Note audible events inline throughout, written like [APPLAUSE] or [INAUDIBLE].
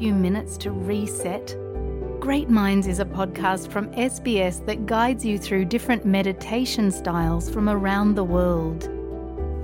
few minutes to reset? Great Minds is a podcast from SBS that guides you through different meditation styles from around the world.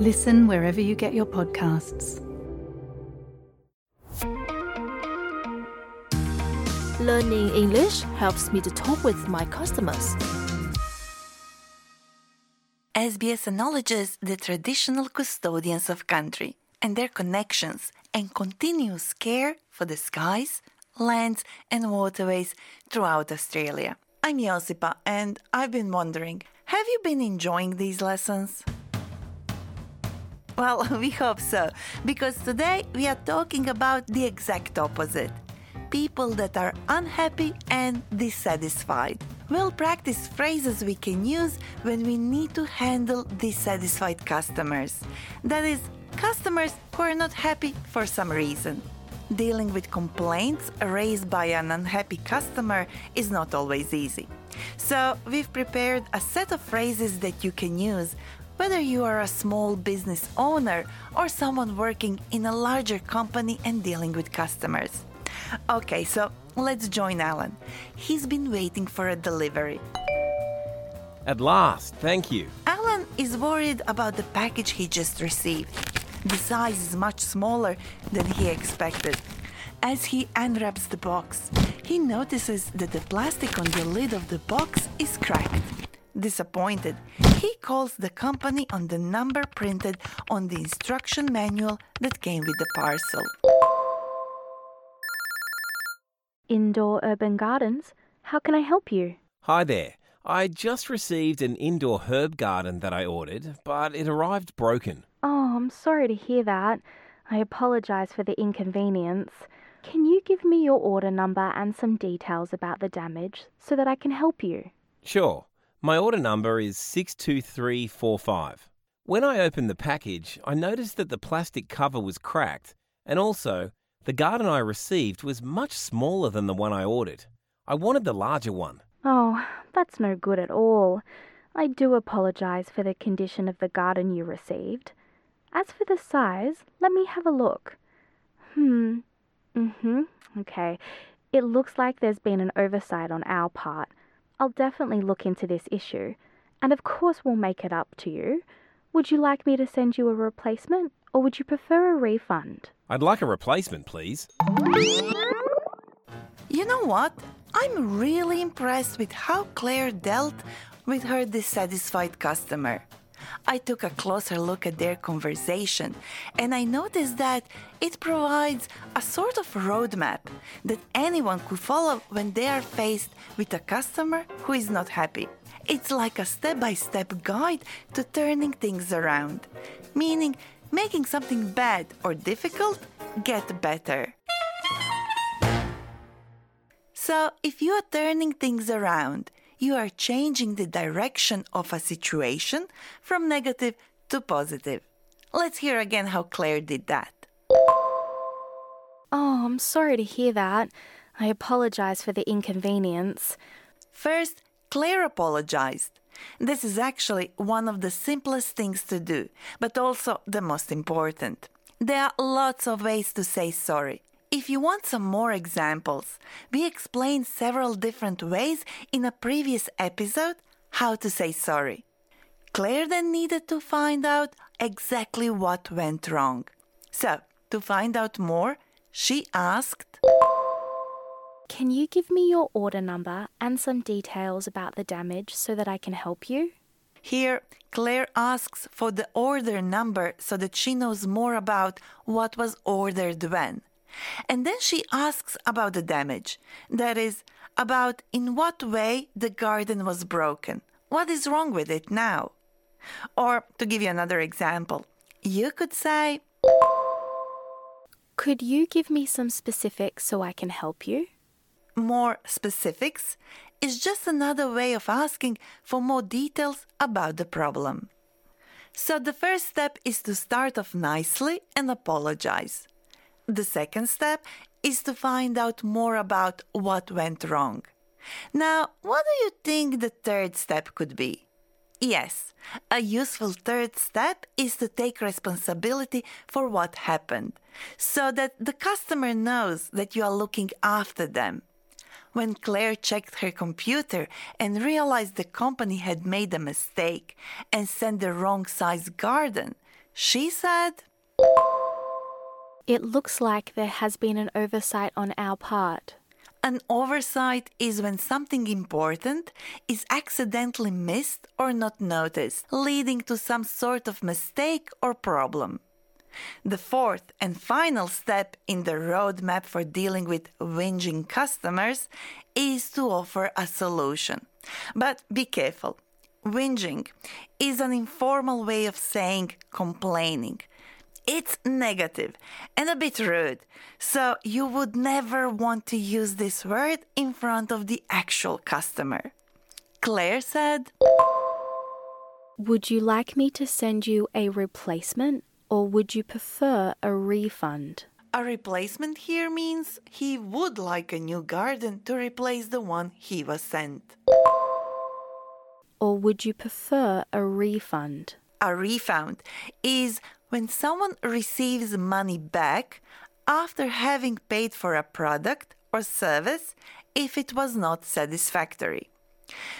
Listen wherever you get your podcasts. Learning English helps me to talk with my customers. SBS acknowledges the traditional custodians of country and their connections and continuous care for the skies, lands, and waterways throughout Australia. I'm Josipa, and I've been wondering have you been enjoying these lessons? Well, [LAUGHS] we hope so, because today we are talking about the exact opposite people that are unhappy and dissatisfied. We'll practice phrases we can use when we need to handle dissatisfied customers. That is, customers who are not happy for some reason. Dealing with complaints raised by an unhappy customer is not always easy. So, we've prepared a set of phrases that you can use whether you are a small business owner or someone working in a larger company and dealing with customers. Okay, so let's join Alan. He's been waiting for a delivery. At last, thank you. Alan is worried about the package he just received. The size is much smaller than he expected. As he unwraps the box, he notices that the plastic on the lid of the box is cracked. Disappointed, he calls the company on the number printed on the instruction manual that came with the parcel. Indoor Urban Gardens. How can I help you? Hi there. I just received an indoor herb garden that I ordered, but it arrived broken. Oh, I'm sorry to hear that. I apologize for the inconvenience. Can you give me your order number and some details about the damage so that I can help you? Sure. My order number is 62345. When I opened the package, I noticed that the plastic cover was cracked, and also, the garden I received was much smaller than the one I ordered. I wanted the larger one. Oh, that's no good at all. I do apologize for the condition of the garden you received. As for the size, let me have a look. Hmm. Mm-hmm. Okay. It looks like there's been an oversight on our part. I'll definitely look into this issue. And of course we'll make it up to you. Would you like me to send you a replacement or would you prefer a refund? I'd like a replacement, please. You know what? I'm really impressed with how Claire dealt with her dissatisfied customer. I took a closer look at their conversation and I noticed that it provides a sort of roadmap that anyone could follow when they are faced with a customer who is not happy. It's like a step by step guide to turning things around, meaning making something bad or difficult get better. So, if you are turning things around, you are changing the direction of a situation from negative to positive. Let's hear again how Claire did that. Oh, I'm sorry to hear that. I apologize for the inconvenience. First, Claire apologized. This is actually one of the simplest things to do, but also the most important. There are lots of ways to say sorry. If you want some more examples, we explained several different ways in a previous episode how to say sorry. Claire then needed to find out exactly what went wrong. So, to find out more, she asked, Can you give me your order number and some details about the damage so that I can help you? Here, Claire asks for the order number so that she knows more about what was ordered when. And then she asks about the damage. That is, about in what way the garden was broken. What is wrong with it now? Or, to give you another example, you could say, Could you give me some specifics so I can help you? More specifics is just another way of asking for more details about the problem. So, the first step is to start off nicely and apologize. The second step is to find out more about what went wrong. Now, what do you think the third step could be? Yes, a useful third step is to take responsibility for what happened so that the customer knows that you are looking after them. When Claire checked her computer and realized the company had made a mistake and sent the wrong size garden, she said, It looks like there has been an oversight on our part. An oversight is when something important is accidentally missed or not noticed, leading to some sort of mistake or problem. The fourth and final step in the roadmap for dealing with whinging customers is to offer a solution. But be careful. Whinging is an informal way of saying complaining. It's negative and a bit rude, so you would never want to use this word in front of the actual customer. Claire said, Would you like me to send you a replacement or would you prefer a refund? A replacement here means he would like a new garden to replace the one he was sent. Or would you prefer a refund? A refund is when someone receives money back after having paid for a product or service if it was not satisfactory.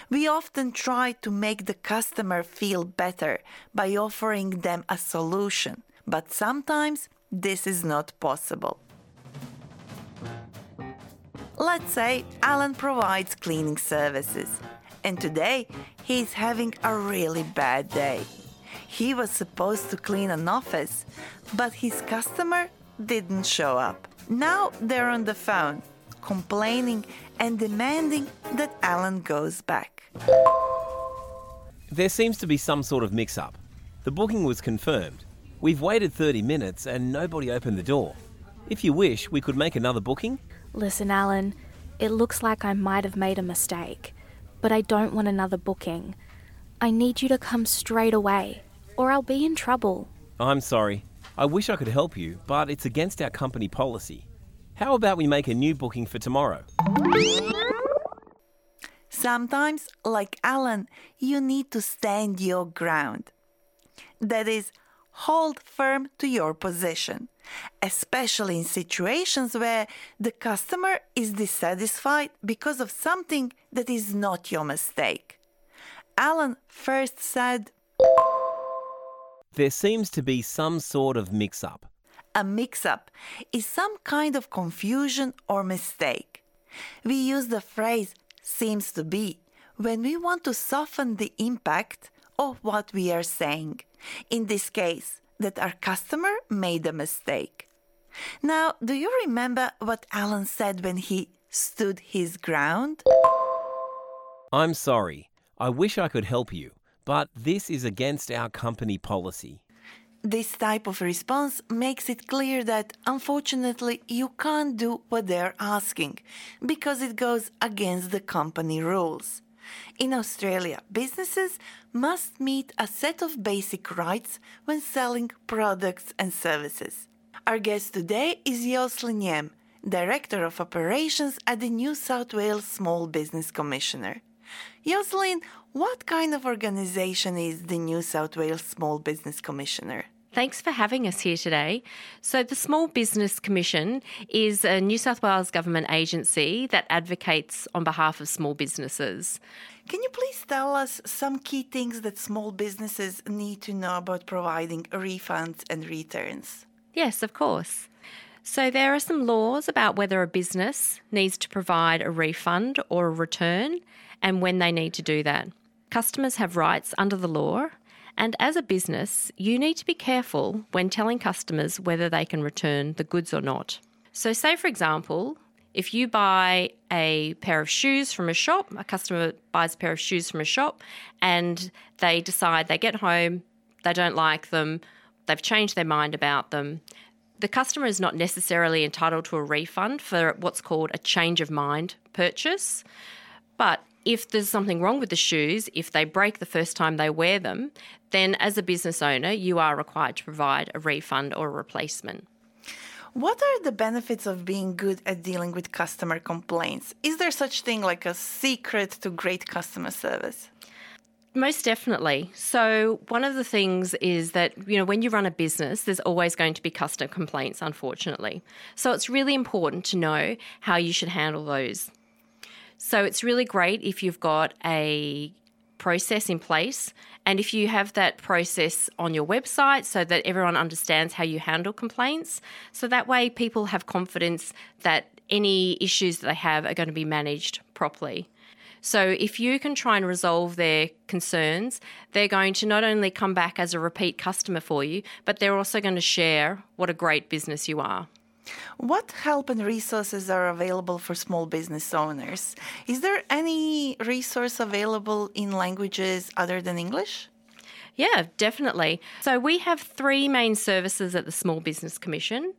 We often try to make the customer feel better by offering them a solution, but sometimes this is not possible. Let's say Alan provides cleaning services, and today he is having a really bad day. He was supposed to clean an office, but his customer didn't show up. Now they're on the phone, complaining and demanding that Alan goes back. There seems to be some sort of mix up. The booking was confirmed. We've waited 30 minutes and nobody opened the door. If you wish, we could make another booking. Listen, Alan, it looks like I might have made a mistake, but I don't want another booking. I need you to come straight away, or I'll be in trouble. I'm sorry. I wish I could help you, but it's against our company policy. How about we make a new booking for tomorrow? Sometimes, like Alan, you need to stand your ground. That is, hold firm to your position, especially in situations where the customer is dissatisfied because of something that is not your mistake. Alan first said, There seems to be some sort of mix up. A mix up is some kind of confusion or mistake. We use the phrase seems to be when we want to soften the impact of what we are saying. In this case, that our customer made a mistake. Now, do you remember what Alan said when he stood his ground? I'm sorry. I wish I could help you, but this is against our company policy. This type of response makes it clear that unfortunately you can't do what they're asking because it goes against the company rules. In Australia, businesses must meet a set of basic rights when selling products and services. Our guest today is Jocelyn Yem, Director of Operations at the New South Wales Small Business Commissioner. Jocelyn, what kind of organization is the New South Wales Small Business Commissioner? Thanks for having us here today. So, the Small Business Commission is a New South Wales government agency that advocates on behalf of small businesses. Can you please tell us some key things that small businesses need to know about providing refunds and returns? Yes, of course. So, there are some laws about whether a business needs to provide a refund or a return and when they need to do that. Customers have rights under the law, and as a business, you need to be careful when telling customers whether they can return the goods or not. So, say for example, if you buy a pair of shoes from a shop, a customer buys a pair of shoes from a shop, and they decide they get home, they don't like them, they've changed their mind about them. The customer is not necessarily entitled to a refund for what's called a change of mind purchase. But if there's something wrong with the shoes, if they break the first time they wear them, then as a business owner, you are required to provide a refund or a replacement. What are the benefits of being good at dealing with customer complaints? Is there such thing like a secret to great customer service? Most definitely. So, one of the things is that, you know, when you run a business, there's always going to be customer complaints, unfortunately. So, it's really important to know how you should handle those. So, it's really great if you've got a process in place and if you have that process on your website so that everyone understands how you handle complaints. So, that way people have confidence that any issues that they have are going to be managed properly. So if you can try and resolve their concerns, they're going to not only come back as a repeat customer for you, but they're also going to share what a great business you are. What help and resources are available for small business owners? Is there any resource available in languages other than English? Yeah, definitely. So we have three main services at the Small Business Commission.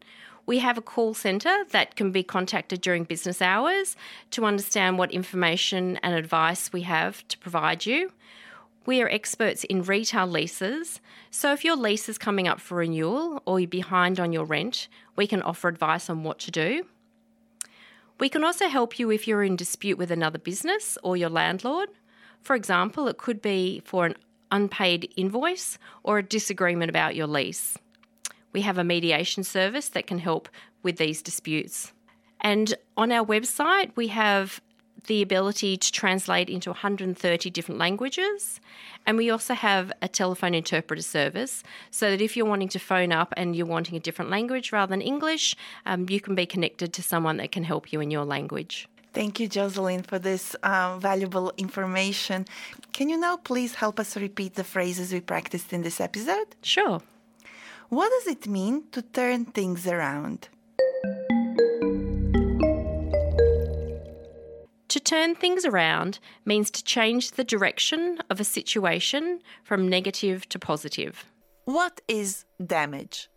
We have a call centre that can be contacted during business hours to understand what information and advice we have to provide you. We are experts in retail leases, so if your lease is coming up for renewal or you're behind on your rent, we can offer advice on what to do. We can also help you if you're in dispute with another business or your landlord. For example, it could be for an unpaid invoice or a disagreement about your lease. We have a mediation service that can help with these disputes. And on our website, we have the ability to translate into 130 different languages. And we also have a telephone interpreter service so that if you're wanting to phone up and you're wanting a different language rather than English, um, you can be connected to someone that can help you in your language. Thank you, Jocelyn, for this uh, valuable information. Can you now please help us repeat the phrases we practiced in this episode? Sure. What does it mean to turn things around? Turn things around means to change the direction of a situation from negative to positive. What is damage?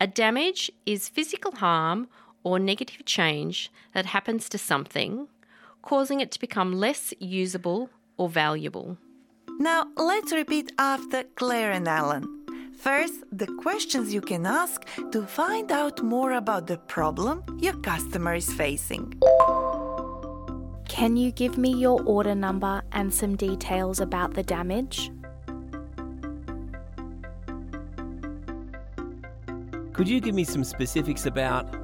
A damage is physical harm or negative change that happens to something, causing it to become less usable or valuable. Now, let's repeat after Claire and Alan. First, the questions you can ask to find out more about the problem your customer is facing. Can you give me your order number and some details about the damage? Could you give me some specifics about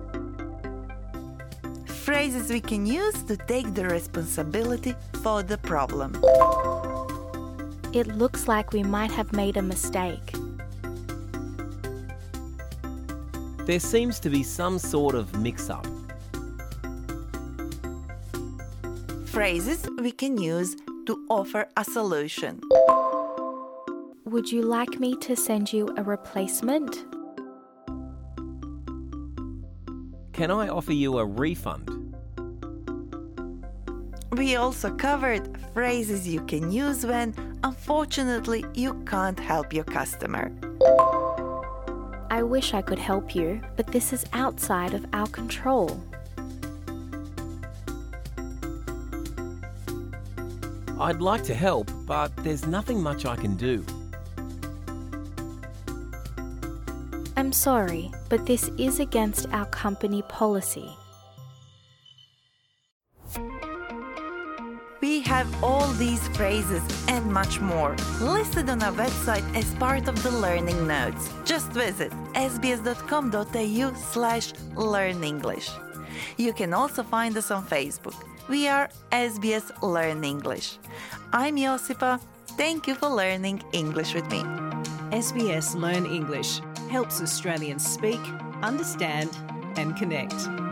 Phrases we can use to take the responsibility for the problem. It looks like we might have made a mistake. There seems to be some sort of mix up? Phrases we can use to offer a solution. Would you like me to send you a replacement? Can I offer you a refund? We also covered phrases you can use when, unfortunately, you can't help your customer. I wish I could help you, but this is outside of our control. I'd like to help, but there's nothing much I can do. I'm sorry, but this is against our company policy. Have all these phrases and much more listed on our website as part of the learning notes. Just visit sbs.com.au slash learn English. You can also find us on Facebook. We are SBS Learn English. I'm Josipa. Thank you for learning English with me. SBS Learn English helps Australians speak, understand, and connect.